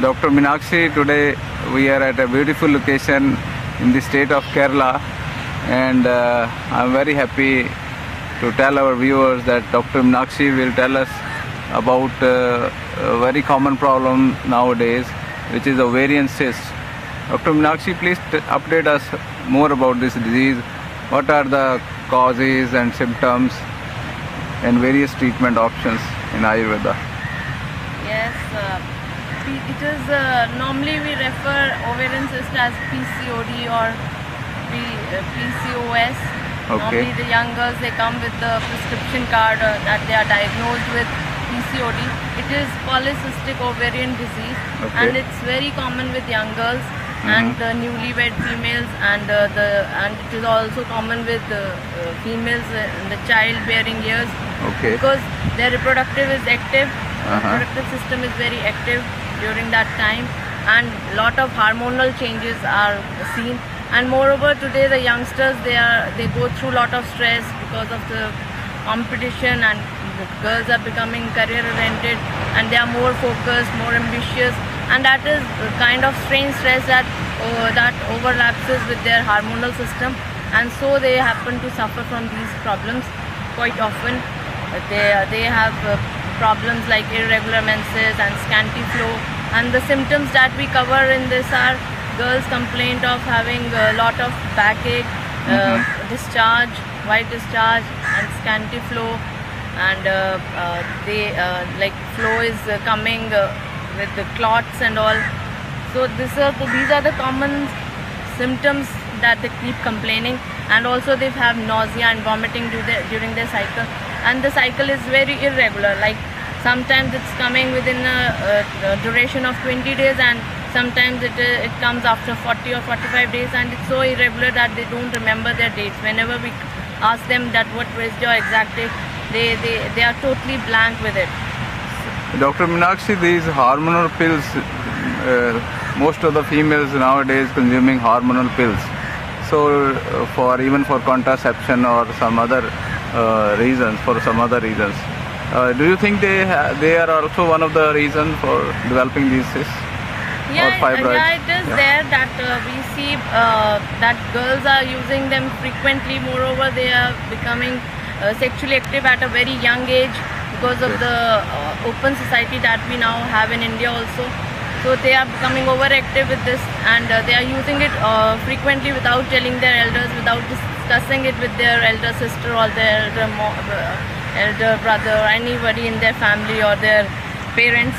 Dr. Minakshi. Today we are at a beautiful location in the state of Kerala, and uh, I'm very happy to tell our viewers that Dr. Minakshi will tell us about uh, a very common problem nowadays, which is ovarian cyst. Dr. Minakshi, please update us more about this disease. What are the causes and symptoms and various treatment options in Ayurveda? Yes, uh, it is uh, normally we refer ovarian cyst as PCOD or P- uh, PCOS. Okay. Normally the young girls they come with the prescription card uh, that they are diagnosed with PCOD. It is polycystic ovarian disease Okay. and it's very common with young girls and the newlywed females and uh, the and it is also common with uh, females in the childbearing years Okay. because their reproductive is active Uh-huh. reproductive system is very active during that time and lot of hormonal changes are seen. And moreover today the youngsters they are they go through lot of stress because of the competition and girls are becoming career oriented and they are more focused more ambitious. And that is kind of strange stress that uh, that overlaps with their hormonal system. And so they happen to suffer from these problems quite often. They they have uh, problems like irregular menses and scanty flow and the symptoms that we cover in this are girls complaint of having a lot of backache uh, discharge white discharge and scanty flow. And uh, uh, they uh, like flow is uh, coming uh, with the clots and all. So this are the, these are the common symptoms that they keep complaining. And also they have nausea and vomiting during their, during their cycle. And the cycle is very irregular. Like sometimes it's coming within a, a, duration of 20 days and sometimes it, it comes after 40 or 45 days and it's so irregular that they don't remember their dates whenever we ask them that what was your exact date they, they, they are totally blank with it Dr. Minakshi, these hormonal pills, uh, most of the females nowadays consuming hormonal pills. So, uh, for even for contraception or some other uh, reasons, for some other reasons, uh, do you think they ha- they are also one of the reasons for developing these cysts? yeah, fibroids. yeah, it is Yeah. there that uh, we see uh, that girls are using them frequently. Moreover, they are becoming uh, sexually active at a very young age because of Okay. the uh, open society that we now have in India also. So they are becoming overactive with this, and uh, they are using it uh, frequently without telling their elders, without discussing it with their elder sister or their elder, elder brother, or anybody in their family or their parents.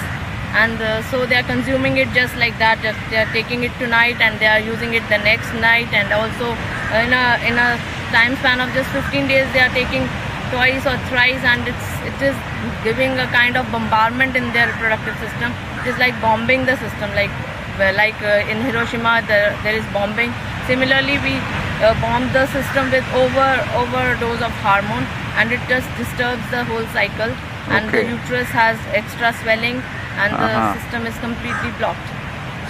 And uh, so they are consuming it just like that. They are taking it tonight and they are using it the next night. And also in a in a time span of just 15 days they are taking twice or thrice. And it's it is giving a kind of bombardment in their reproductive system. It is like bombing the system. Like like uh, in hiroshima there, there is bombing. Similarly we uh, bomb the system with over overdose of hormone and it just disturbs the whole cycle and the uterus has extra swelling and Uh-huh. the system is completely blocked.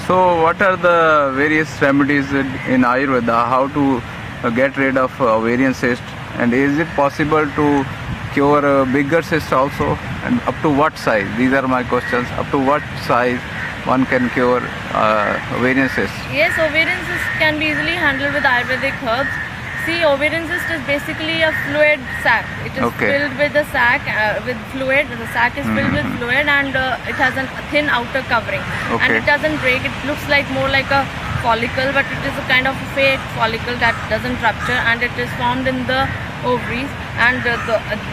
So, what are the various remedies in Ayurveda? How to uh, get rid of uh, ovarian cyst, and is it possible to cure a bigger cyst also, and up to what size? These are my questions. Up to what size one can cure uh, ovarian cysts? Yes, ovarian cysts can be easily handled with Ayurvedic herbs. See, ovarian cyst is basically a fluid sac. It is Okay. filled with a sac uh, with fluid. The sac is filled with fluid and uh, it has a thin outer covering. And it doesn't break. It looks like more like a follicle, but it is a kind of fake follicle that doesn't rupture and it is formed in the ovaries. And the,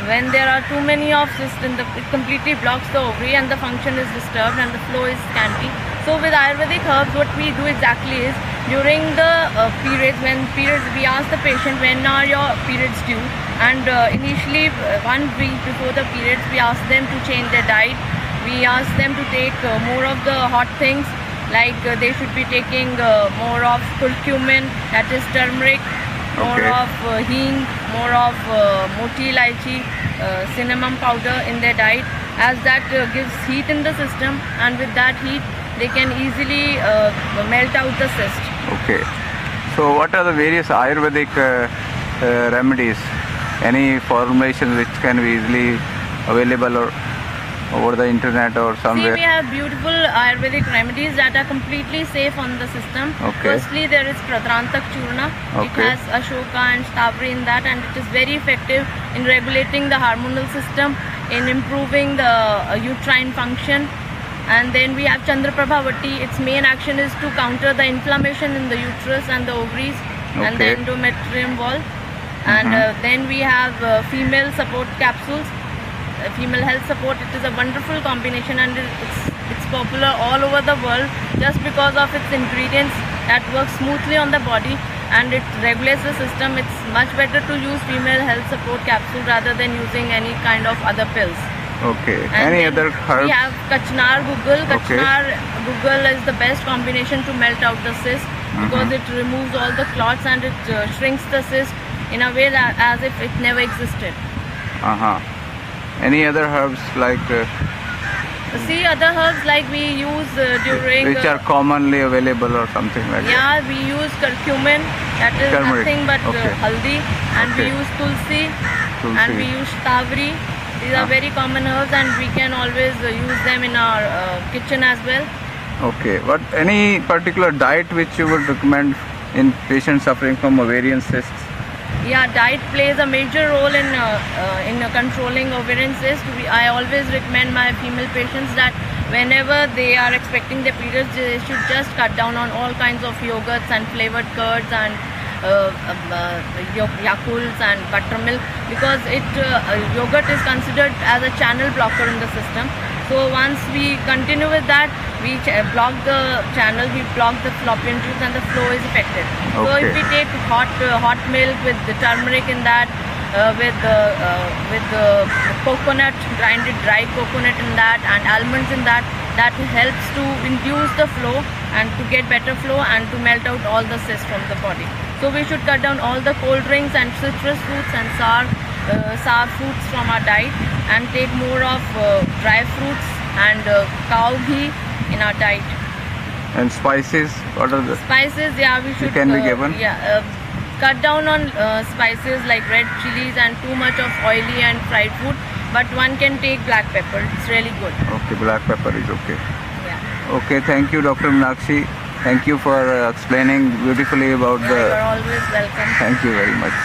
when there are too many of in the, it completely blocks the ovary and the function is disturbed and the flow is scanty. So with Ayurvedic herbs, what we do exactly is during the uh, periods, when periods, we ask the patient when are your periods due, and uh, initially uh, one week before the periods, we ask them to change their diet. We ask them to take uh, more of the hot things, like they should be taking more of curcumin, that is turmeric, more Okay. of uh, hing, more of uh, moti ilaichi, uh, cinnamon powder in their diet, as that uh, gives heat in the system, and with that heat, they can easily uh, melt out the cyst. Okay. So, what are the various Ayurvedic uh, remedies? Any formulations which can be easily available or over the internet or See, somewhere? we have beautiful Ayurvedic remedies that are completely safe on the system. Okay. Firstly, there is Pradrantak Churna. It has Ashoka and Shatavari in that, and it is very effective in regulating the hormonal system, in improving the uh, uterine function. And then we have Chandraprabhavati. Its main action is to counter the inflammation in the uterus and the ovaries and the endometrium wall. And Mhm. uh, then we have uh, female support capsules female health support. It is a wonderful combination and it's it's popular all over the world just because of its ingredients that work smoothly on the body and it regulates the system. It's much better to use female health support capsule rather than using any kind of other pills. Okay. And Any other herbs? We have Kachnar Guggul. Okay. Kachnar Guggul is the best combination to melt out the cyst because Mhm. it removes all the clots and it uh, shrinks the cyst in a way that as if it never existed. Uh huh. Any other herbs like uh, See other herbs like we use uh, during which uh, are commonly available or something like that? yeah we use curcumin that is Turmeric, nothing but okay. uh, haldi and we use tulsi, Tulsi. and we use shatavari these Ah. are very common herbs and we can always uh, use them in our uh, kitchen as well Okay. But any particular diet which you would recommend in patients suffering from ovarian cysts? Yeah diet plays a major role in uh, uh, in uh, controlling ovarian cyst. We, i always recommend my female patients that whenever they are expecting their periods they should just cut down on all kinds of yogurts and flavored curds and uh, um, uh, yakults and buttermilk because it uh, yogurt is considered as a channel blocker in the system so once we continue with that we ch- block the channel we block the fallopian tubes and the flow is affected. So if we take hot uh, hot milk with the turmeric in that uh, with the uh, with the coconut grinded dry coconut in that and almonds in that that helps to induce the flow and to get better flow and to melt out all the cysts from the body. So we should cut down all the cold drinks and citrus fruits and sour uh, sour fruits from our diet and take more of uh, dry fruits and uh, cow ghee in our diet And spices? What are the? spices yeah we should can be uh, given? yeah uh, cut down on uh, spices like red chilies and too much of oily and fried food but one can take black pepper it's really good Okay, black pepper is okay. yeah Okay, thank you, Dr. Meenakshi. Thank you for uh, explaining beautifully about the you are always welcome Thank you very much.